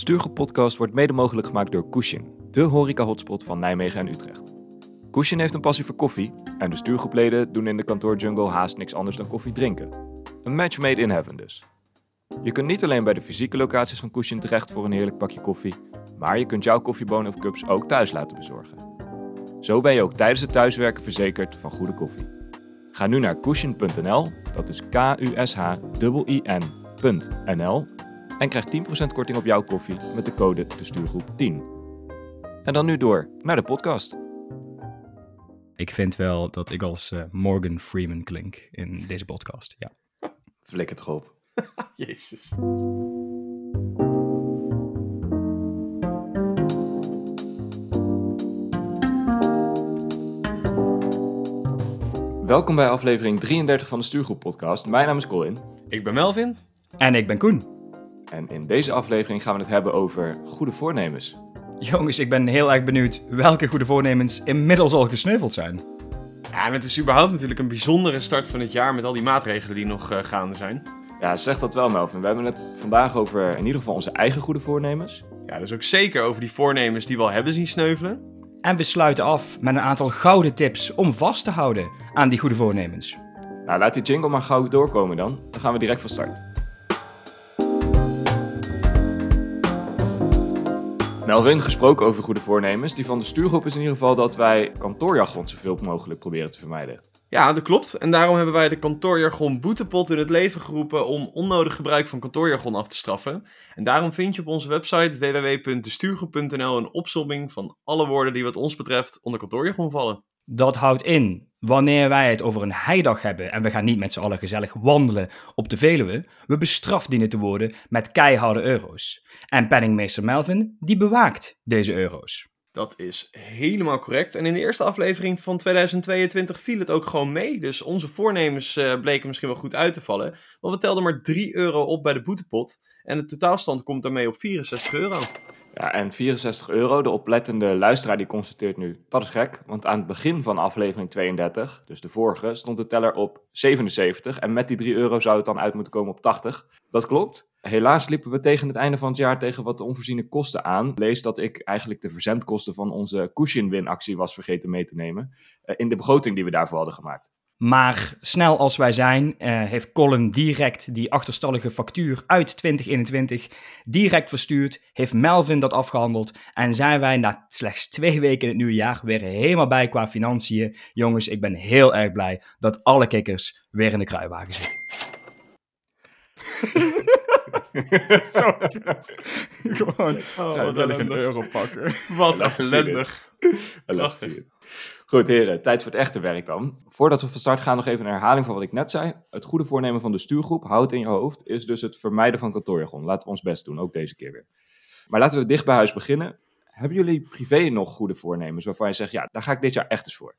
Stuurgroep Podcast wordt mede mogelijk gemaakt door Kushin, de horeca-hotspot van Nijmegen en Utrecht. Kushin heeft een passie voor koffie en de stuurgroepleden doen in de kantoorjungle haast niks anders dan koffie drinken. Een match made in heaven dus. Je kunt niet alleen bij de fysieke locaties van Kushin terecht voor een heerlijk pakje koffie, maar je kunt jouw koffiebonen of cups ook thuis laten bezorgen. Zo ben je ook tijdens het thuiswerken verzekerd van goede koffie. Ga nu naar kushin.nl, dat is K-U-S-H-I-N.nl en krijg 10% korting op jouw koffie met de code de stuurgroep 10. En dan nu door naar de podcast. Ik vind wel dat ik als eh, Morgan Freeman klink in deze podcast. Ja. Flikker toch op. Jezus. Welkom bij aflevering 33 van de Stuurgroep Podcast. Mijn naam is Colin. Ik ben Melvin. En ik ben Koen. En in deze aflevering gaan we het hebben over goede voornemens. Jongens, ik ben heel erg benieuwd welke goede voornemens inmiddels al gesneuveld zijn. Ja, en het is überhaupt natuurlijk een bijzondere start van het jaar met al die maatregelen die nog uh, gaande zijn. Ja, zeg dat wel, Melvin. We hebben het vandaag over in ieder geval onze eigen goede voornemens. Ja, dus ook zeker over die voornemens die we al hebben zien sneuvelen. En we sluiten af met een aantal gouden tips om vast te houden aan die goede voornemens. Nou, laat die jingle maar gauw doorkomen dan. Dan gaan we direct van start. Melvin, gesproken over goede voornemens. Die van de stuurgroep is in ieder geval dat wij kantoorjargon zoveel mogelijk proberen te vermijden. Ja, dat klopt. En daarom hebben wij de kantoorjargon boetepot in het leven geroepen om onnodig gebruik van kantoorjargon af te straffen. En daarom vind je op onze website www.destuurgroep.nl een opsomming van alle woorden die wat ons betreft onder kantoorjargon vallen. Dat houdt in, wanneer wij het over een heidag hebben en we gaan niet met z'n allen gezellig wandelen op de Veluwe, we bestraft dienen te worden met keiharde euro's. En penningmeester Melvin, die bewaakt deze euro's. Dat is helemaal correct. En in de eerste aflevering van 2022 viel het ook gewoon mee. Dus onze voornemens uh, bleken misschien wel goed uit te vallen. Want we telden maar 3 euro op bij de boetepot. En de totaalstand komt daarmee op 64 euro. Ja, en 64 euro, de oplettende luisteraar die constateert nu, dat is gek. Want aan het begin van aflevering 32, dus de vorige, stond de teller op 77. En met die 3 euro zou het dan uit moeten komen op 80. Dat klopt. Helaas liepen we tegen het einde van het jaar tegen wat onvoorziene kosten aan. Lees dat ik eigenlijk de verzendkosten van onze Cushion Win-actie was vergeten mee te nemen. Uh, in de begroting die we daarvoor hadden gemaakt. Maar snel als wij zijn, uh, heeft Colin direct die achterstallige factuur uit 2021 direct verstuurd. Heeft Melvin dat afgehandeld. En zijn wij na slechts twee weken in het nieuwe jaar weer helemaal bij qua financiën. Jongens, ik ben heel erg blij dat alle kikkers weer in de kruiwagen zitten. Zo Gewoon vrijwillig een euro pakken. Wat ellendig. Goed heren, tijd voor het echte werk dan. Voordat we van start gaan nog even een herhaling van wat ik net zei. Het goede voornemen van de stuurgroep, houd in je hoofd, is dus het vermijden van kantoorjargon. Laten we ons best doen, ook deze keer weer. Maar laten we dicht bij huis beginnen. Hebben jullie privé nog goede voornemens waarvan je zegt, ja, daar ga ik dit jaar echt eens voor?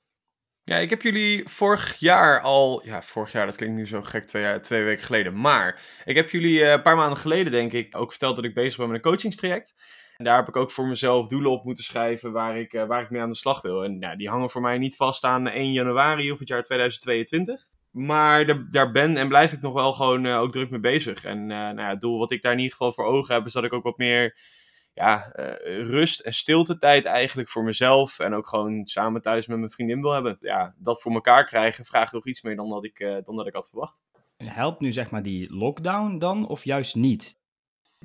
Ja, ik heb jullie vorig jaar al. Ja, vorig jaar, dat klinkt nu zo gek, twee, twee weken geleden. Maar ik heb jullie een paar maanden geleden, denk ik, ook verteld dat ik bezig ben met een coachingstraject. En daar heb ik ook voor mezelf doelen op moeten schrijven waar ik, waar ik mee aan de slag wil. En ja, die hangen voor mij niet vast aan 1 januari of het jaar 2022. Maar de, daar ben en blijf ik nog wel gewoon uh, ook druk mee bezig. En uh, nou ja, het doel wat ik daar in ieder geval voor ogen heb, is dat ik ook wat meer ja, rust en stilte tijd eigenlijk voor mezelf. En ook gewoon samen thuis met mijn vriendin wil hebben. Ja, dat voor elkaar krijgen vraagt toch iets meer dan dat ik, dan dat ik had verwacht. Helpt nu zeg maar die lockdown dan of juist niet?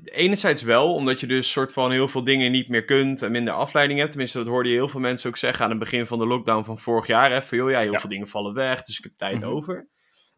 Enerzijds wel, omdat je dus soort van heel veel dingen niet meer kunt en minder afleiding hebt. Tenminste, dat hoorde je heel veel mensen ook zeggen aan het begin van de lockdown van vorig jaar. Hè, van joh, ja, heel ja. veel dingen vallen weg, dus ik heb tijd mm -hmm. over.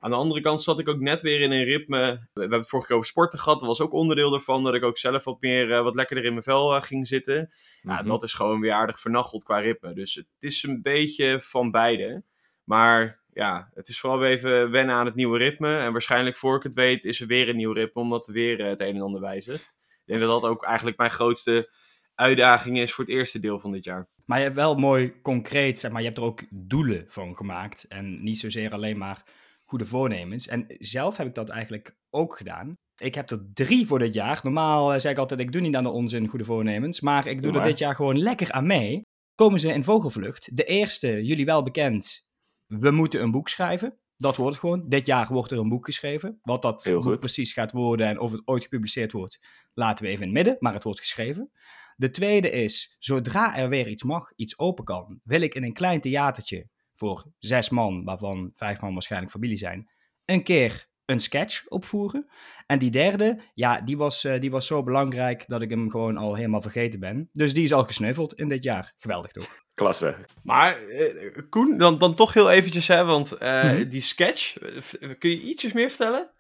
Aan de andere kant zat ik ook net weer in een ritme. We hebben het vorige keer over sporten gehad. Dat was ook onderdeel ervan. Dat ik ook zelf wat meer, uh, wat lekkerder in mijn vel uh, ging zitten. Mm -hmm. nou, dat is gewoon weer aardig vernacheld qua ritme. Dus het is een beetje van beide. Maar ja, het is vooral weer even wennen aan het nieuwe ritme. En waarschijnlijk voor ik het weet is er weer een nieuw ritme. Omdat er weer uh, het een en ander wijzigt. Ik denk dat dat ook eigenlijk mijn grootste uitdaging is voor het eerste deel van dit jaar. Maar je hebt wel mooi concreet, zeg maar, je hebt er ook doelen van gemaakt. En niet zozeer alleen maar goede voornemens. En zelf heb ik dat eigenlijk ook gedaan. Ik heb er drie voor dit jaar. Normaal uh, zeg ik altijd, ik doe niet aan de onzin goede voornemens. Maar ik doe, doe er dit jaar gewoon lekker aan mee. Komen ze in vogelvlucht. De eerste, jullie wel bekend. We moeten een boek schrijven. Dat wordt het gewoon. Dit jaar wordt er een boek geschreven. Wat dat Heel boek goed. precies gaat worden en of het ooit gepubliceerd wordt, laten we even in het midden. Maar het wordt geschreven. De tweede is, zodra er weer iets mag, iets open kan, wil ik in een klein theatertje voor zes man, waarvan vijf man waarschijnlijk familie zijn, een keer een sketch opvoeren. En die derde, ja, die was, eh, die was zo belangrijk dat ik hem gewoon al helemaal vergeten ben. Dus die is al gesneuveld in dit jaar. Geweldig toch? Klasse. Maar eh, Koen, dan, dan toch heel eventjes, hè, want eh, Mhm. die sketch, kun je ietsjes meer vertellen?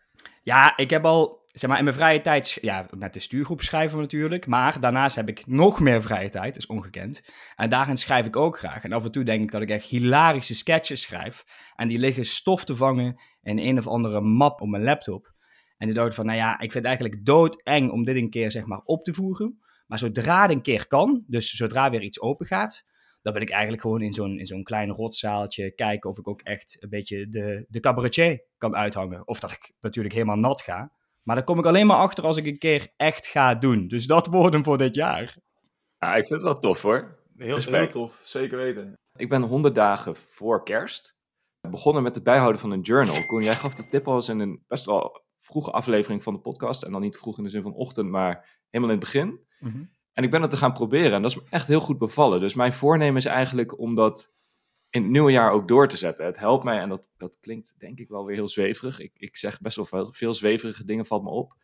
Ja, ik heb al, zeg maar, in mijn vrije tijd, ja, met de stuurgroep schrijven we natuurlijk, maar daarnaast heb ik nog meer vrije tijd, dat is ongekend. En daarin schrijf ik ook graag. En af en toe denk ik dat ik echt hilarische sketches schrijf. En die liggen stof te vangen in een of andere map op mijn laptop. En die dacht van, nou ja, ik vind het eigenlijk doodeng om dit een keer, zeg maar, op te voeren. Maar zodra het een keer kan, dus zodra weer iets open gaat, dan wil ik eigenlijk gewoon in zo'n, in zo'n klein rotzaaltje kijken of ik ook echt een beetje de, de cabaretier kan uithangen. Of dat ik natuurlijk helemaal nat ga. Maar daar kom ik alleen maar achter als ik een keer echt ga doen. Dus dat wordt hem voor dit jaar. Ja, ik vind het wel tof hoor. Heel, Respect. tof, zeker weten. Ik ben 100 dagen voor kerst begonnen met het bijhouden van een journal. Koen, jij gaf die tip al eens in een best wel vroege aflevering van de podcast. En dan niet vroeg in de zin van ochtend, maar helemaal in het begin. En ik ben het te gaan proberen en dat is me echt heel goed bevallen. Dus mijn voornemen is eigenlijk om dat in het nieuwe jaar ook door te zetten. Het helpt mij en dat, dat klinkt denk ik wel weer heel zweverig. Ik, ik zeg best wel veel, veel zweverige dingen, valt me op.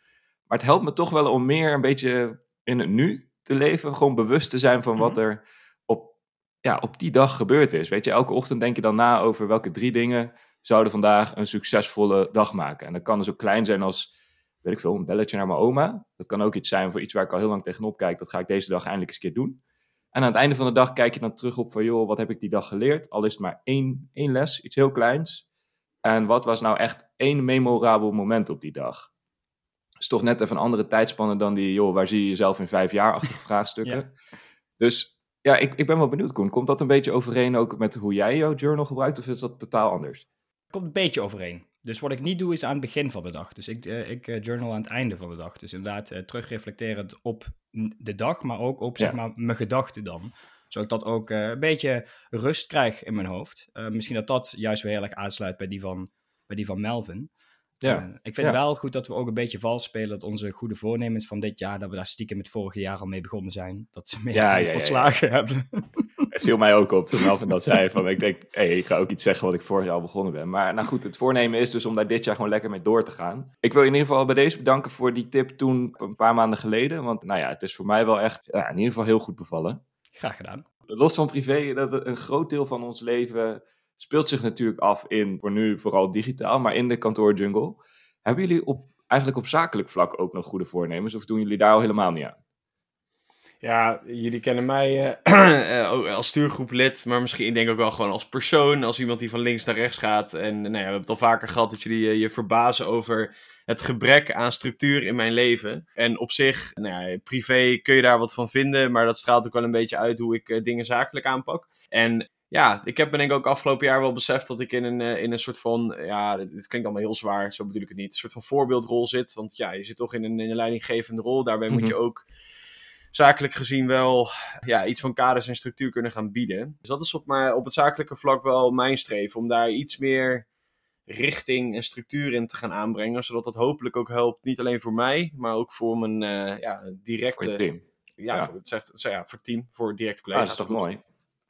Maar het helpt me toch wel om meer een beetje in het nu te leven. Gewoon bewust te zijn van wat er op, ja, op die dag gebeurd is. Weet je, elke ochtend denk je dan na over welke drie dingen zouden vandaag een succesvolle dag maken. En dat kan dus ook klein zijn als, weet ik veel, een belletje naar mijn oma. Dat kan ook iets zijn voor iets waar ik al heel lang tegenop kijk. Dat ga ik deze dag eindelijk eens een keer doen. En aan het einde van de dag kijk je dan terug op van, joh, wat heb ik die dag geleerd? Al is het maar één, één les, iets heel kleins. En wat was nou echt één memorabel moment op die dag? is toch net even een andere tijdspanne dan die, joh, waar zie je jezelf in vijf jaar achtige vraagstukken. Dus ja, ik, ik ben wel benieuwd, Koen. Komt dat een beetje overeen ook met hoe jij jouw journal gebruikt, of is dat totaal anders? Komt een beetje overeen. Dus wat ik niet doe is aan het begin van de dag. Dus ik, eh, ik eh, journal aan het einde van de dag. Dus inderdaad eh, terugreflecterend op de dag, maar ook op zeg maar, mijn gedachten dan. Zodat ik dat ook een beetje rust krijg in mijn hoofd. Misschien dat dat juist weer heel erg aansluit bij die van, bij die van Melvin. Ja. Ik vind Ja. wel goed dat we ook een beetje vals spelen dat onze goede voornemens van dit jaar, dat we daar stiekem het vorige jaar al mee begonnen zijn. Dat ze meer Ja, van slagen hebben. Het viel mij ook op toen Melvin dat zei. Van, ik denk, hey, ik ga ook iets zeggen wat ik vorig jaar al begonnen ben. Maar nou goed, het voornemen is dus om daar dit jaar gewoon lekker mee door te gaan. Ik wil je in ieder geval bij deze bedanken voor die tip toen, een paar maanden geleden. Want nou ja, het is voor mij wel echt ja, in ieder geval heel goed bevallen. Graag gedaan. Los van privé, dat een groot deel van ons leven speelt zich natuurlijk af in, voor nu vooral digitaal, maar in de kantoorjungle. Hebben jullie op, eigenlijk op zakelijk vlak ook nog goede voornemens? Of doen jullie daar al helemaal niet aan? Ja, jullie kennen mij eh, eh, ook als stuurgroeplid, maar misschien ik denk ook wel gewoon als persoon, als iemand die van links naar rechts gaat. En nou ja, we hebben het al vaker gehad dat jullie eh, je verbazen over het gebrek aan structuur in mijn leven. En op zich, nou ja, privé kun je daar wat van vinden, maar dat straalt ook wel een beetje uit hoe ik eh, dingen zakelijk aanpak. En ja, ik heb me denk ik ook afgelopen jaar wel beseft dat ik in een, eh, in een soort van, ja, dit, klinkt allemaal heel zwaar, zo bedoel ik het niet, een soort van voorbeeldrol zit. Want ja, je zit toch in een, in een leidinggevende rol, daarbij moet je ook zakelijk gezien wel ja, iets van kaders en structuur kunnen gaan bieden. Dus dat is op, maar op het zakelijke vlak wel mijn streven, om daar iets meer richting en structuur in te gaan aanbrengen, zodat dat hopelijk ook helpt, niet alleen voor mij, maar ook voor mijn eh, ja, directe... Voor team? Ja, Ja. Voor, het zegt, ja, voor het team, voor directe Ah, collega's. dat is toch mooi?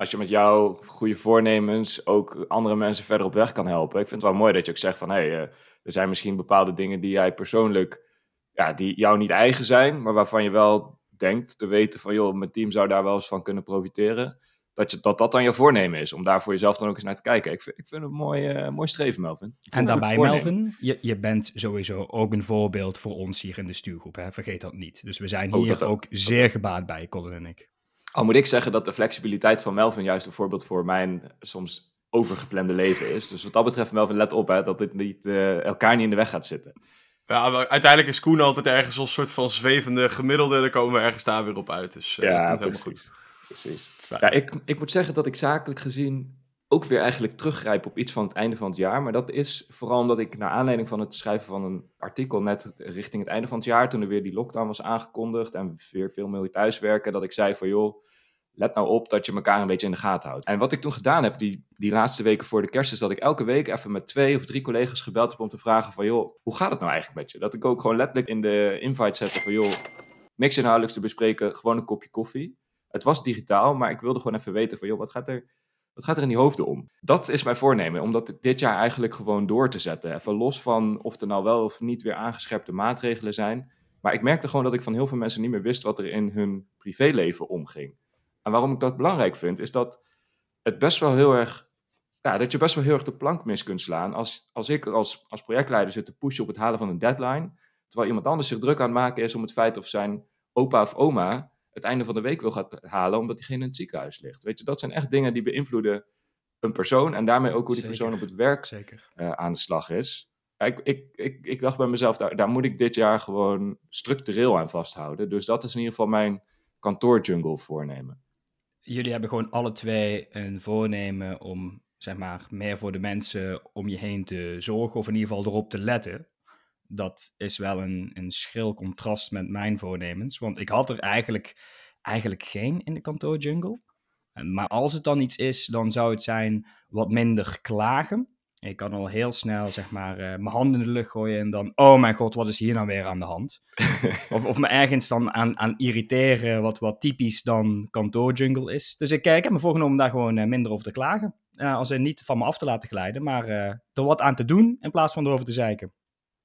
Als je met jouw goede voornemens ook andere mensen verder op weg kan helpen. Ik vind het wel mooi dat je ook zegt van, hé, hey, eh, er zijn misschien bepaalde dingen die jij persoonlijk, ja, die jou niet eigen zijn, maar waarvan je wel denkt te weten van, joh, mijn team zou daar wel eens van kunnen profiteren. Dat, je, dat dat dan je voornemen is, om daar voor jezelf dan ook eens naar te kijken. Ik vind, ik vind het een mooi, eh, mooi streven, Melvin. En daarbij. Melvin, je, je bent sowieso ook een voorbeeld voor ons hier in de stuurgroep. Hè? Vergeet dat niet. Dus we zijn hier ook, ook. zeer gebaat bij, Colin en ik. Al moet ik zeggen dat de flexibiliteit van Melvin juist een voorbeeld voor mijn soms overgeplande leven is. Dus wat dat betreft, Melvin, let op hè, dat dit niet, eh, elkaar niet in de weg gaat zitten. Ja, uiteindelijk is Koen altijd ergens als soort van zwevende gemiddelde, daar komen we ergens daar weer op uit. Dus dat ja, komt helemaal precies. precies. Fijn. Ja, ik, ik moet zeggen dat ik zakelijk gezien ook weer eigenlijk teruggrijp op iets van het einde van het jaar. Maar dat is vooral omdat ik naar aanleiding van het schrijven van een artikel net richting het einde van het jaar, toen er weer die lockdown was aangekondigd en weer veel meer thuiswerken, dat ik zei van joh, let nou op dat je elkaar een beetje in de gaten houdt. En wat ik toen gedaan heb, die, die laatste weken voor de kerst, is dat ik elke week even met twee of drie collega's gebeld heb om te vragen van, joh, hoe gaat het nou eigenlijk met je? Dat ik ook gewoon letterlijk in de invite zette van, joh, niks inhoudelijks te bespreken, gewoon een kopje koffie. Het was digitaal, maar ik wilde gewoon even weten van, joh, wat gaat er, wat gaat er in die hoofden om? Dat is mijn voornemen, om dat dit jaar eigenlijk gewoon door te zetten. Even los van of er nou wel of niet weer aangescherpte maatregelen zijn. Maar ik merkte gewoon dat ik van heel veel mensen niet meer wist wat er in hun privéleven omging. En waarom ik dat belangrijk vind, is dat het best wel heel erg. Ja, dat je best wel heel erg de plank mis kunt slaan. Als, als ik als, als projectleider zit te pushen op het halen van een deadline. Terwijl iemand anders zich druk aan het maken is om het feit of zijn opa of oma het einde van de week wil gaan halen omdat diegene in het ziekenhuis ligt. Weet je, dat zijn echt dingen die beïnvloeden een persoon en daarmee ook hoe die persoon op het werk uh, aan de slag is. Ik, ik, ik, ik dacht bij mezelf, daar, daar moet ik dit jaar gewoon structureel aan vasthouden. Dus dat is in ieder geval mijn kantoorjungle voornemen jullie hebben gewoon alle twee een voornemen om, zeg maar, meer voor de mensen om je heen te zorgen, of in ieder geval erop te letten. Dat is wel een, een schril contrast met mijn voornemens, want ik had er eigenlijk, eigenlijk geen in de kantoorjungle. Maar als het dan iets is, dan zou het zijn wat minder klagen. Ik kan al heel snel, zeg maar, uh, mijn handen in de lucht gooien en dan, oh mijn god, wat is hier nou weer aan de hand? of, of me ergens dan aan, aan irriteren, wat, wat typisch dan kantoorjungle is. Dus ik, uh, ik heb me voorgenomen om daar gewoon uh, minder over te klagen. als er niet van me af te laten glijden, maar er wat aan te doen in plaats van erover te zeiken.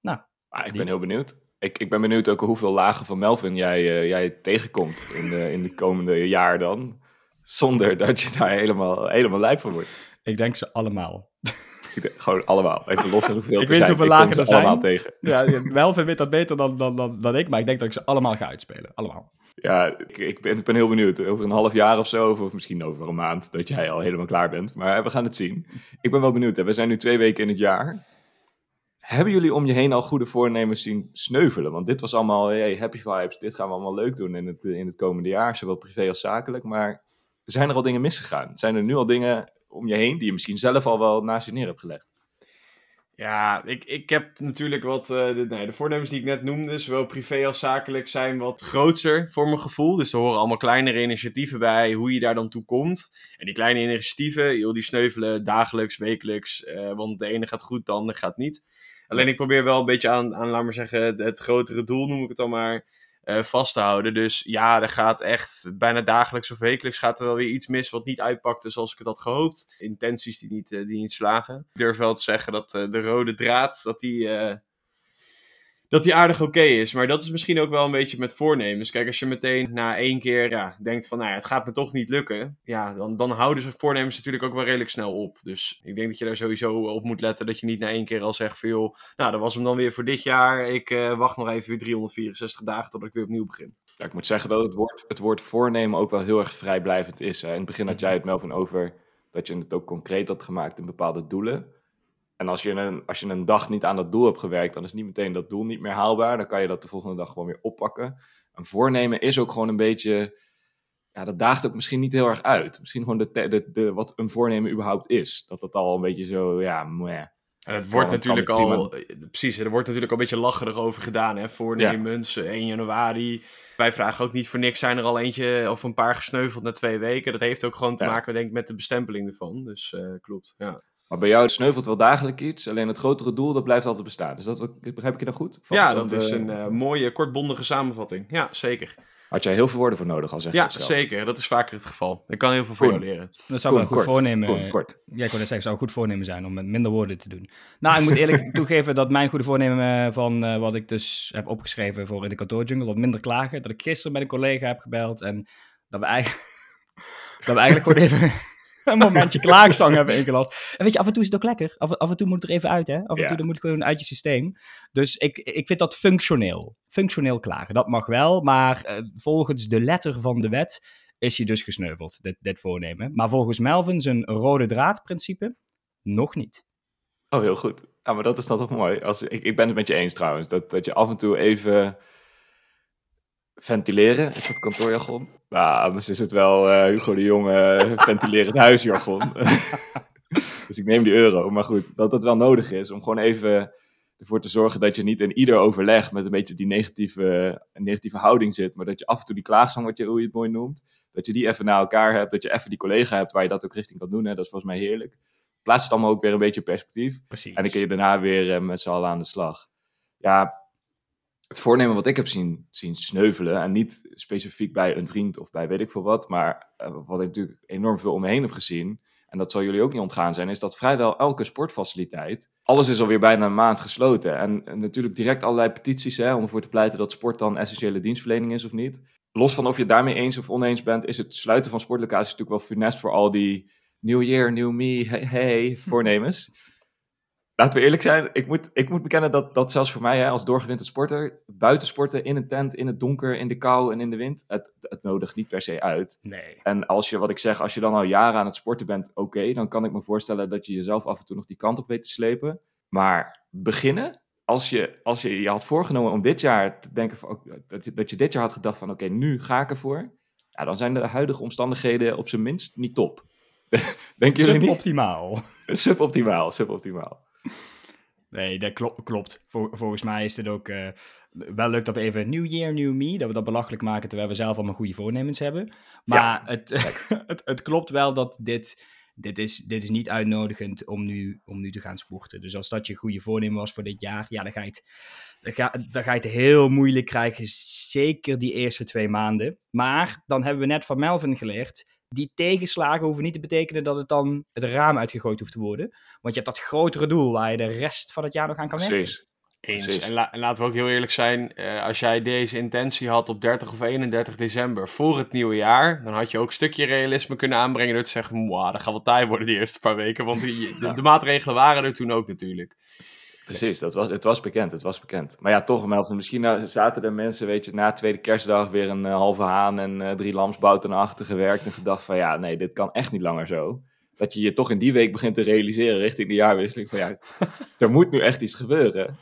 Nou, ah, ik ben heel benieuwd. Ik, ik ben benieuwd ook hoeveel lagen van Melvin jij, jij tegenkomt in de, in de komende jaar dan. Zonder dat je daar helemaal, helemaal lijp van wordt. Ik denk ze allemaal. Gewoon allemaal. Even los van hoeveel ik weet hoeveel lagen er zijn. allemaal tegen. Ja, Melvin weet dat beter dan, dan, dan, dan ik, maar ik denk dat ik ze allemaal ga uitspelen. Allemaal. Ja, ik, ik, ben, ik ben heel benieuwd. Over een half jaar of zo, of misschien over een maand, dat jij al helemaal klaar bent. Maar we gaan het zien. Ik ben wel benieuwd. Hè. We zijn nu twee weken in het jaar. Hebben jullie om je heen al goede voornemens zien sneuvelen? Want dit was allemaal, hey, happy vibes, dit gaan we allemaal leuk doen in het, in het komende jaar, zowel privé als zakelijk. Maar zijn er al dingen misgegaan? Zijn er nu al dingen om je heen die je misschien zelf al wel naast je neer hebt gelegd? Ja, ik, ik heb natuurlijk wat. Uh, de, nee, de voornemens die ik net noemde, zowel privé als zakelijk, zijn wat groter voor mijn gevoel. Dus er horen allemaal kleinere initiatieven bij, hoe je daar dan toe komt. En die kleine initiatieven, joh, die sneuvelen dagelijks, wekelijks. Uh, want de ene gaat goed, de andere gaat niet. Alleen ik probeer wel een beetje aan, aan laat maar zeggen, het, grotere doel, noem ik het dan maar uh, vast te houden. Dus ja, er gaat echt bijna dagelijks of wekelijks gaat er wel weer iets mis wat niet uitpakte zoals ik het had gehoopt. Intenties die niet, uh, die niet slagen. Ik durf wel te zeggen dat uh, de rode draad, dat die dat die aardig oké is. Maar dat is misschien ook wel een beetje met voornemens. Kijk, als je meteen na één keer ja, denkt van, nou ja, het gaat me toch niet lukken. Ja, dan, dan houden ze voornemens natuurlijk ook wel redelijk snel op. Dus ik denk dat je daar sowieso op moet letten. Dat je niet na één keer al zegt van, joh, nou, dat was hem dan weer voor dit jaar. Ik uh, wacht nog even weer 364 dagen tot ik weer opnieuw begin. Ja, ik moet zeggen dat het woord, het woord voornemen ook wel heel erg vrijblijvend is. Hè. In het begin had jij het Melvin over dat je het ook concreet had gemaakt in bepaalde doelen. En als je, een, als je een dag niet aan dat doel hebt gewerkt, dan is niet meteen dat doel niet meer haalbaar. Dan kan je dat de volgende dag gewoon weer oppakken. Een voornemen is ook gewoon een beetje. Ja, dat daagt ook misschien niet heel erg uit. Misschien gewoon de, de, de, wat een voornemen überhaupt is. Dat dat al een beetje zo, ja, meh. En het wordt natuurlijk al, precies, er wordt natuurlijk al een beetje lacherig over gedaan, hè, voornemens, ja. 1 januari. Wij vragen ook niet voor niks, zijn er al eentje of een paar gesneuveld na twee weken. Dat heeft ook gewoon te maken, denk ik, met de bestempeling ervan. Dus uh, klopt, ja. Maar bij jou sneuvelt wel dagelijks iets, alleen het grotere doel dat blijft altijd bestaan. Dus dat begrijp ik je dan goed? ja, dat, is een uh, mooie, kortbondige samenvatting. Ja, zeker. Had jij heel veel woorden voor nodig, al zeg Ja, zeker. Dat is vaker het geval. Ik kan heel veel voor leren. Dat zou wel een goed voornemen... kort. Ja, ik wilde zeggen, zou een goed voornemen zijn om met minder woorden te doen. Nou, ik moet eerlijk toegeven dat mijn goede voornemen eh, van uh, wat ik dus heb opgeschreven voor in de kantoorjungle, wat minder klagen, dat ik gisteren met een collega heb gebeld en dat we eigenlijk, dat we eigenlijk gewoon even een momentje klaagzang hebben ingelast. En weet je, af en toe is het ook lekker. Af, af en toe moet het er even uit, hè. Af en toe dan moet het gewoon uit je systeem. Dus ik, ik vind dat functioneel. Functioneel klagen, dat mag wel. Maar uh, volgens de letter van de wet is je dus gesneuveld, dit, dit voornemen. Maar volgens Melvin zijn rode draadprincipe nog niet. Oh, heel goed. Ja, maar dat is dan toch mooi. Als, ik, ik ben het met je eens trouwens. Dat, dat je af en toe even ventileren, is dat kantoorjargon? Nou, anders is het wel uh, Hugo de Jonge uh, ventilerend huisjargon. dus ik neem die euro. Maar goed, dat het wel nodig is om gewoon even ervoor te zorgen dat je niet in ieder overleg met een beetje die negatieve, negatieve houding zit, maar dat je af en toe die klaagzang, wat je, hoe je het mooi noemt, dat je die even naar elkaar hebt, dat je even die collega hebt waar je dat ook richting kan doen. Hè? Dat is volgens mij heerlijk. Plaats het allemaal ook weer een beetje in perspectief. Precies. En dan kun je daarna weer uh, met z'n allen aan de slag. Ja, het voornemen wat ik heb zien, zien sneuvelen, en niet specifiek bij een vriend of bij weet ik veel wat, maar uh, wat ik natuurlijk enorm veel om me heen heb gezien, en dat zal jullie ook niet ontgaan zijn, is dat vrijwel elke sportfaciliteit, alles is alweer bijna een maand gesloten. En, en natuurlijk direct allerlei petities hè, om ervoor te pleiten dat sport dan essentiële dienstverlening is of niet. Los van of je het daarmee eens of oneens bent, is het sluiten van sportlocaties natuurlijk wel funest voor al die New Year, New Me, hey, hey voornemens laten we eerlijk zijn, ik moet, ik moet bekennen dat, dat zelfs voor mij hè, als doorgewinterd sporter, buitensporten in een tent, in het donker, in de kou en in de wind, het, het nodigt niet per se uit. Nee. En als je, wat ik zeg, als je dan al jaren aan het sporten bent, oké, dan kan ik me voorstellen dat je jezelf af en toe nog die kant op weet te slepen. Maar beginnen, als je, als je je had voorgenomen om dit jaar te denken, van, dat, je, dat je dit jaar had gedacht van oké, nu ga ik ervoor, ja, dan zijn de huidige omstandigheden op zijn minst niet top. Denken jullie niet? Suboptimaal. Suboptimaal, suboptimaal. Nee, dat klopt. klopt. volgens mij is het ook uh, wel leuk dat we even New Year, New Me, dat we dat belachelijk maken terwijl we zelf allemaal goede voornemens hebben. Maar ja, het, het, het, klopt wel dat dit, dit, is, dit is niet uitnodigend om nu, om nu te gaan sporten. Dus als dat je goede voornemen was voor dit jaar, ja, dan ga je het, dan ga, dan ga je het heel moeilijk krijgen. Zeker die eerste twee maanden. Maar dan hebben we net van Melvin geleerd die tegenslagen hoeven niet te betekenen dat het dan het raam uitgegooid hoeft te worden. Want je hebt dat grotere doel waar je de rest van het jaar nog aan kan werken. Precies. Eens. En, la en, laten we ook heel eerlijk zijn, uh, als jij deze intentie had op 30 of 31 december voor het nieuwe jaar, dan had je ook een stukje realisme kunnen aanbrengen door te zeggen, dat gaat wel taai worden die eerste paar weken, want die, de, de, maatregelen waren er toen ook natuurlijk. Precies, dat was, het was bekend, het was bekend. Maar ja, toch, Melvin, misschien nou, zaten er mensen, weet je, na tweede kerstdag weer een uh, halve haan en uh, drie lamsbouten achter gewerkt en gedacht van ja, nee, dit kan echt niet langer zo. Dat je je toch in die week begint te realiseren richting de jaarwisseling van ja, er moet nu echt iets gebeuren.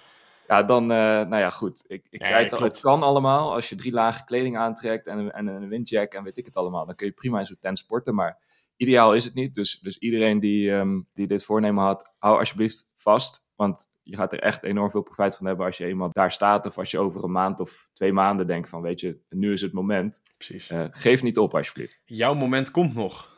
Ja, dan, uh, nou ja, goed. Ik, ik ja, zei het al, het kan allemaal. Als je drie lagen kleding aantrekt en, en een windjack en weet ik het allemaal, dan kun je prima in zo'n tent sporten. Maar ideaal is het niet. Dus, dus iedereen die, um, die dit voornemen had, hou alsjeblieft vast. Want je gaat er echt enorm veel profijt van hebben als je eenmaal daar staat. Of als je over een maand of twee maanden denkt van, weet je, nu is het moment. Precies. Uh, geef niet op alsjeblieft. Jouw moment komt nog.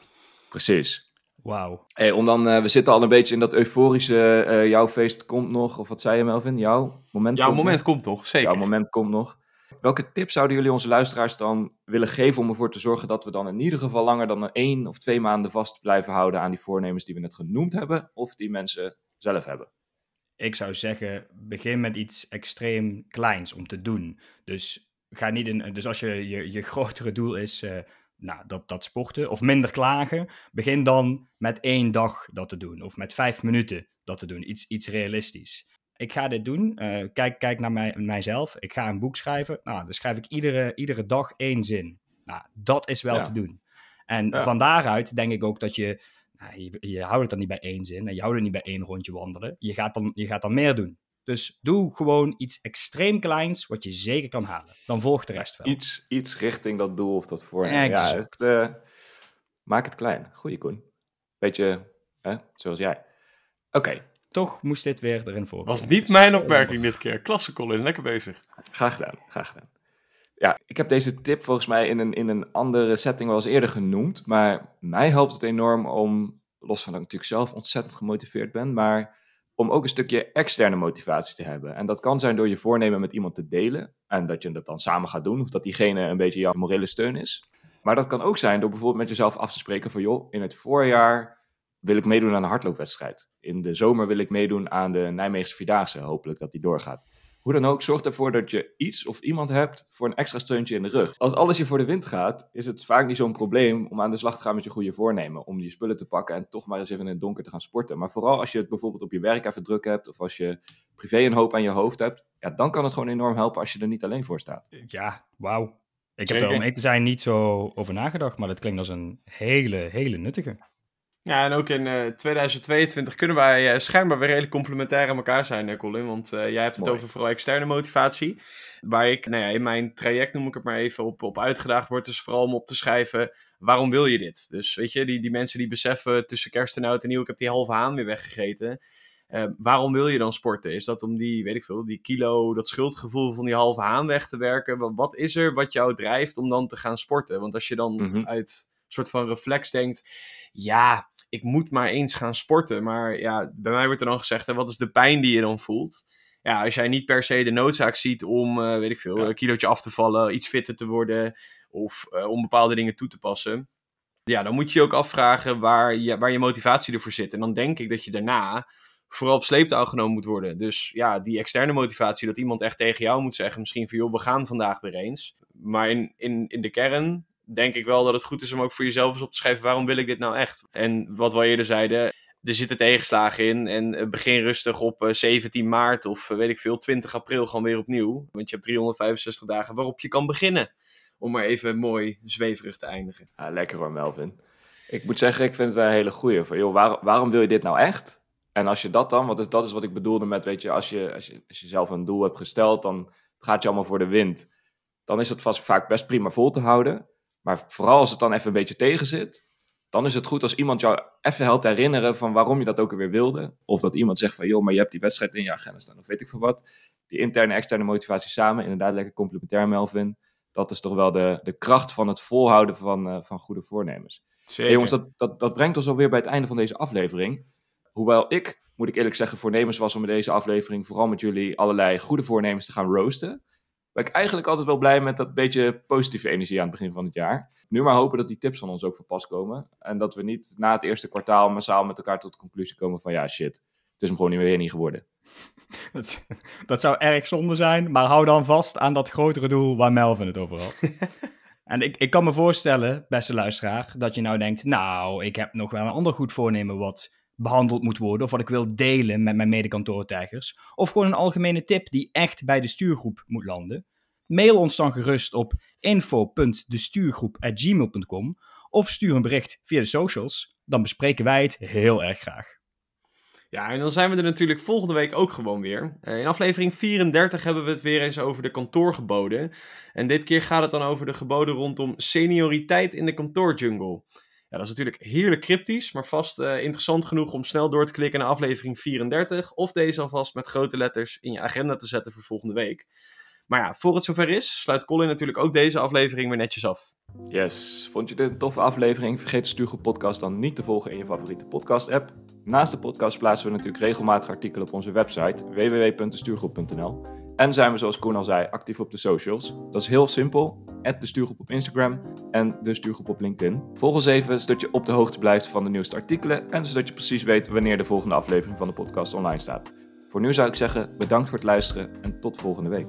Precies. Wauw. Hey, om dan, uh, we zitten al een beetje in dat euforische, uh, jouw feest komt nog. Of wat zei je Melvin? Jouw moment Jouw komt moment nog. komt nog, zeker. Jouw moment komt nog. Welke tips zouden jullie onze luisteraars dan willen geven om ervoor te zorgen dat we dan in ieder geval langer dan een één of twee maanden vast blijven houden aan die voornemens die we net genoemd hebben, of die mensen zelf hebben? Ik zou zeggen, begin met iets extreem kleins om te doen. Dus, ga niet in, dus als je, je, je grotere doel is uh, nou, dat, dat sporten of minder klagen, begin dan met één dag dat te doen. Of met vijf minuten dat te doen. Iets, iets realistisch. Ik ga dit doen. Uh, kijk, kijk naar mij, mijzelf. Ik ga een boek schrijven. Nou, dan schrijf ik iedere, iedere dag één zin. Nou, dat is wel ja. te doen. En ja. van daaruit denk ik ook dat je nou, je, je, houdt het dan niet bij één zin en je houdt het niet bij één rondje wandelen. Je gaat dan, je gaat dan meer doen. Dus doe gewoon iets extreem kleins wat je zeker kan halen. Dan volgt de rest wel. Iets, iets richting dat doel of dat voornemen. Ja, het, uh, maak het klein. Goeie Koen. Beetje hè, zoals jij. Oké. Okay. Toch moest dit weer erin voor. Was niet mijn opmerking dit keer. Klasse Colin, lekker bezig. Graag gedaan, graag gedaan. Ja, ik heb deze tip volgens mij in een, in een andere setting wel eens eerder genoemd. Maar mij helpt het enorm om, los van dat ik natuurlijk zelf ontzettend gemotiveerd ben, maar om ook een stukje externe motivatie te hebben. En dat kan zijn door je voornemen met iemand te delen. En dat je dat dan samen gaat doen. Of dat diegene een beetje jouw morele steun is. Maar dat kan ook zijn door bijvoorbeeld met jezelf af te spreken van joh, in het voorjaar wil ik meedoen aan een hardloopwedstrijd. In de zomer wil ik meedoen aan de Nijmeegse Vierdaagse. Hopelijk dat die doorgaat. Hoe dan ook, zorg ervoor dat je iets of iemand hebt voor een extra steuntje in de rug. Als alles je voor de wind gaat, is het vaak niet zo'n probleem om aan de slag te gaan met je goede voornemen. Om je spullen te pakken en toch maar eens even in het donker te gaan sporten. Maar vooral als je het bijvoorbeeld op je werk even druk hebt of als je privé een hoop aan je hoofd hebt. Ja, dan kan het gewoon enorm helpen als je er niet alleen voor staat. Ja, wauw. Ik Zeker. heb er om mee te zijn niet zo over nagedacht, maar dat klinkt als een hele, hele nuttige. Ja, en ook in uh, 2022 kunnen wij uh, schijnbaar weer redelijk complementair aan elkaar zijn, Colin. Want uh, jij hebt het Mooi. over vooral externe motivatie. Waar ik nou ja, in mijn traject, noem ik het maar even, op, op uitgedaagd word. Dus vooral om op te schrijven, waarom wil je dit? Dus weet je, die, die mensen die beseffen tussen kerst en oud en nieuw, ik heb die halve haan weer weggegeten. Waarom wil je dan sporten? Is dat om die, weet ik veel, die kilo, dat schuldgevoel van die halve haan weg te werken? Wat, wat is er wat jou drijft om dan te gaan sporten? Want als je dan mm -hmm. uit soort van reflex denkt, ja, ik moet maar eens gaan sporten. Maar ja, bij mij wordt er dan gezegd, hè, wat is de pijn die je dan voelt? Ja, als jij niet per se de noodzaak ziet om, uh, weet ik veel, een kilootje af te vallen, iets fitter te worden of uh, om bepaalde dingen toe te passen. Ja, dan moet je je ook afvragen waar je, waar je motivatie ervoor zit. En dan denk ik dat je daarna vooral op sleeptouw genomen moet worden. Dus ja, die externe motivatie, dat iemand echt tegen jou moet zeggen, misschien van joh, we gaan vandaag weer eens. Maar in, in, in de kern denk ik wel dat het goed is om ook voor jezelf eens op te schrijven, waarom wil ik dit nou echt? En wat we eerder zeiden, er zitten tegenslagen in en eh, begin rustig op 17 eh, maart of eh, weet ik veel, 20 april gewoon weer opnieuw. Want je hebt 365 dagen waarop je kan beginnen. Om maar even mooi zweverig te eindigen. Ja, lekker hoor, Melvin. Ik moet zeggen, ik vind het wel een hele goeie. Van, joh, waar, waarom wil je dit nou echt? En als je dat dan, want dat is wat ik bedoelde met, weet je, als je, als je, als je zelf een doel hebt gesteld, dan gaat je allemaal voor de wind. Dan is het vast vaak best prima vol te houden. Maar vooral als het dan even een beetje tegen zit, dan is het goed als iemand jou even helpt herinneren van waarom je dat ook alweer wilde. Of dat iemand zegt van, joh, maar je hebt die wedstrijd in je agenda staan, of weet ik veel wat. Die interne en externe motivatie samen, inderdaad lekker complementair, Melvin. Dat is toch wel de, de kracht van het volhouden van, uh, van goede voornemens. Hey, jongens, dat, dat, dat brengt ons alweer bij het einde van deze aflevering. Hoewel ik, moet ik eerlijk zeggen, voornemens was om in deze aflevering vooral met jullie allerlei goede voornemens te gaan roosten. Ben ik eigenlijk altijd wel blij met dat beetje positieve energie aan het begin van het jaar. Nu maar hopen dat die tips van ons ook van pas komen. En dat we niet na het eerste kwartaal massaal met elkaar tot de conclusie komen van ja, shit, het is hem gewoon niet meer niet geworden. Dat, dat zou erg zonde zijn, maar hou dan vast aan dat grotere doel waar Melvin het over had. En ik, ik kan me voorstellen, beste luisteraar, dat je nou denkt: Nou, ik heb nog wel een ander goed voornemen wat behandeld moet worden of wat ik wil delen met mijn medekantoortijgers. Of gewoon een algemene tip die echt bij de stuurgroep moet landen. Mail ons dan gerust op info.destuurgroep.gmail.com of stuur een bericht via de socials. Dan bespreken wij het heel erg graag. Ja, en dan zijn we er natuurlijk volgende week ook gewoon weer. Eh, in aflevering 34 hebben we het weer eens over de kantoorgeboden. En dit keer gaat het dan over de geboden rondom senioriteit in de kantoorjungle. Ja, dat is natuurlijk heerlijk cryptisch, maar vast uh, interessant genoeg om snel door te klikken naar aflevering 34. Of deze alvast met grote letters in je agenda te zetten voor volgende week. Maar ja, voor het zover is, sluit Colin natuurlijk ook deze aflevering weer netjes af. Yes, vond je dit een toffe aflevering? Vergeet de Stuurgroep podcast dan niet te volgen in je favoriete podcast app. Naast de podcast plaatsen we natuurlijk regelmatig artikelen op onze website www.destuurgroep.nl. En zijn we, zoals Koen al zei, actief op de socials. Dat is heel simpel. de stuurgroep op Instagram en de stuurgroep op LinkedIn. Volg ons even, zodat je op de hoogte blijft van de nieuwste artikelen. En zodat je precies weet wanneer de volgende aflevering van de podcast online staat. Voor nu zou ik zeggen, bedankt voor het luisteren en tot volgende week.